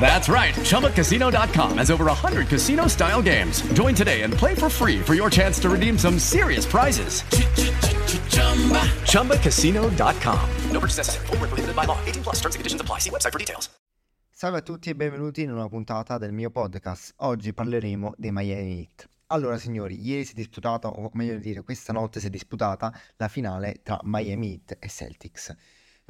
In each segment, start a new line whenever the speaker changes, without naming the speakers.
That's right. ChumbaCasino.com has over 100 casino style games. Join today and play for free for your chance to redeem some serious prizes. ChumbaCasino.com.
No purchase necessary. Prohibited by law. 18 plus terms and conditions apply. See website for details.
Salve a tutti e benvenuti in una puntata del mio podcast. Oggi parleremo dei Miami Heat. Allora, signori, ieri si è disputata, o meglio dire, questa notte si è disputata la finale tra Miami Heat e Celtics.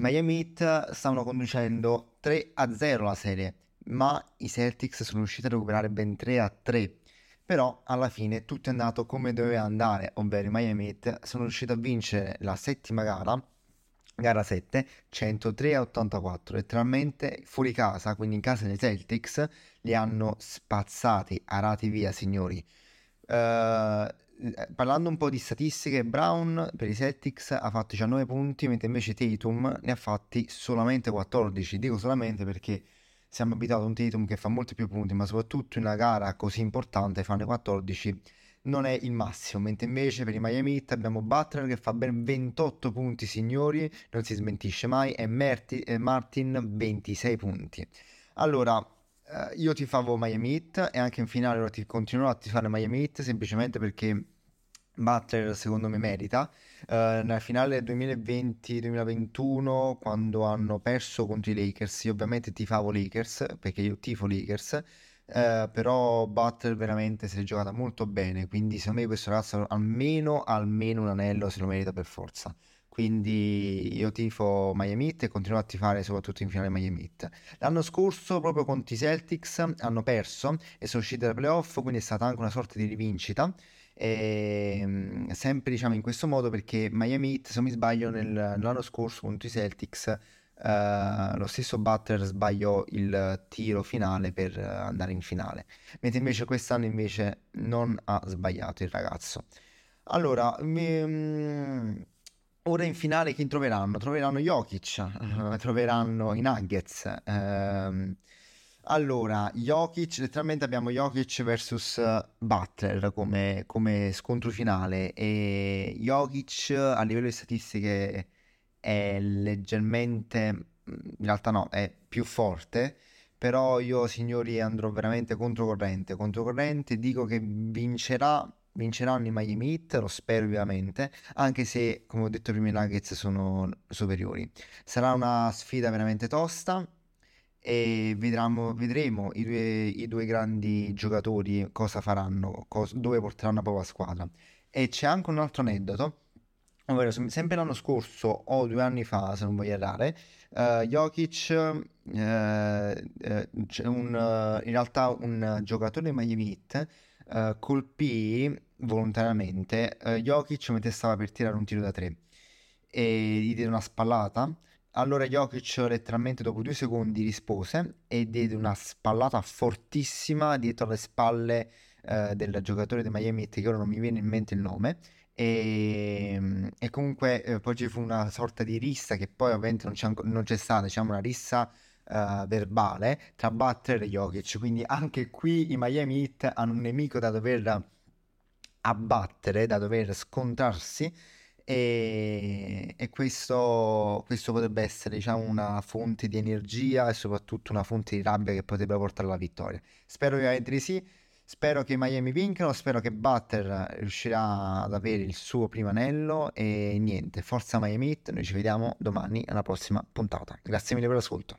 Miami Heat stavano conducendo 3 a 0 la serie, ma i Celtics sono riusciti a recuperare ben 3 a 3. Però alla fine tutto è andato come doveva andare, ovvero i Miami Heat sono riusciti a vincere la settima gara gara 7, 103 a 84, letteralmente fuori casa, quindi in casa dei Celtics, li hanno spazzati, arati via, signori. Eh, parlando un po' di statistiche, Brown per i Celtics ha fatto 19 punti, mentre invece Tatum ne ha fatti solamente 14. Dico solamente perché siamo abituati a un Tatum che fa molti più punti, ma soprattutto in una gara così importante, farne 14 non è il massimo, mentre invece per i Miami Heat abbiamo Butler che fa ben 28 punti signori, non si smentisce mai, e eh, Martin 26 punti. Allora, eh, io ti favo Miami Heat e anche in finale ora ti continuerò a tifare Miami Heat semplicemente perché Butler secondo me merita. Eh, nella finale 2020-2021 quando hanno perso contro i Lakers, io ovviamente tifavo Lakers perché io tifo Lakers. Eh, però Butler veramente si è giocata molto bene, quindi secondo me questo ragazzo almeno, almeno un anello se lo merita per forza. Quindi io tifo Miami Heat e continuo a tifare soprattutto in finale Miami Heat. L'anno scorso proprio contro i Celtics hanno perso e sono usciti dai playoff, quindi è stata anche una sorta di rivincita. E, mm, sempre diciamo in questo modo perché Miami Heat, se non mi sbaglio, nel- l'anno scorso contro i Celtics eh, lo stesso Butler sbagliò il tiro finale per andare in finale, mentre invece quest'anno invece non ha sbagliato il ragazzo. Allora, mi- mm, ora in finale chi troveranno? Troveranno Jokic, eh, troveranno i Nuggets. ehm, allora, Jokic, letteralmente abbiamo Jokic versus eh, Butler come, come scontro finale e Jokic a livello di statistiche è leggermente, in realtà no, è più forte, però io signori andrò veramente controcorrente, controcorrente, dico che vincerà, vinceranno i Miami Heat, lo spero ovviamente, anche se come ho detto prima i Nuggets sono superiori. Sarà una sfida veramente tosta e vedremo, vedremo i due, i due grandi giocatori cosa faranno, cos- dove porteranno la propria squadra. E c'è anche un altro aneddoto, ovvero sem- sempre l'anno scorso o due anni fa, se non voglio errare, eh, Jokic, eh, c'è un, eh, in realtà un giocatore di Miami Heat colpì volontariamente eh, Jokic mentre stava per tirare un tiro da tre e gli diede una spallata. Allora Jokic letteralmente dopo due secondi rispose e diede una spallata fortissima dietro le spalle eh, del giocatore di Miami Heat che ora non mi viene in mente il nome e, e comunque eh, poi ci fu una sorta di rissa che poi ovviamente non c'è, non c'è stata, diciamo una rissa eh, verbale tra Butler e Jokic, quindi anche qui i Miami Heat hanno un nemico da dover abbattere, da dover scontrarsi e, e questo, questo potrebbe essere, diciamo, una fonte di energia e soprattutto una fonte di rabbia che potrebbe portare alla vittoria. Spero ovviamente di sì. Spero che Miami vincano, spero che Butler riuscirà ad avere il suo primo anello e niente, forza Miami Heat, noi ci vediamo domani alla prossima puntata. Grazie mille per l'ascolto.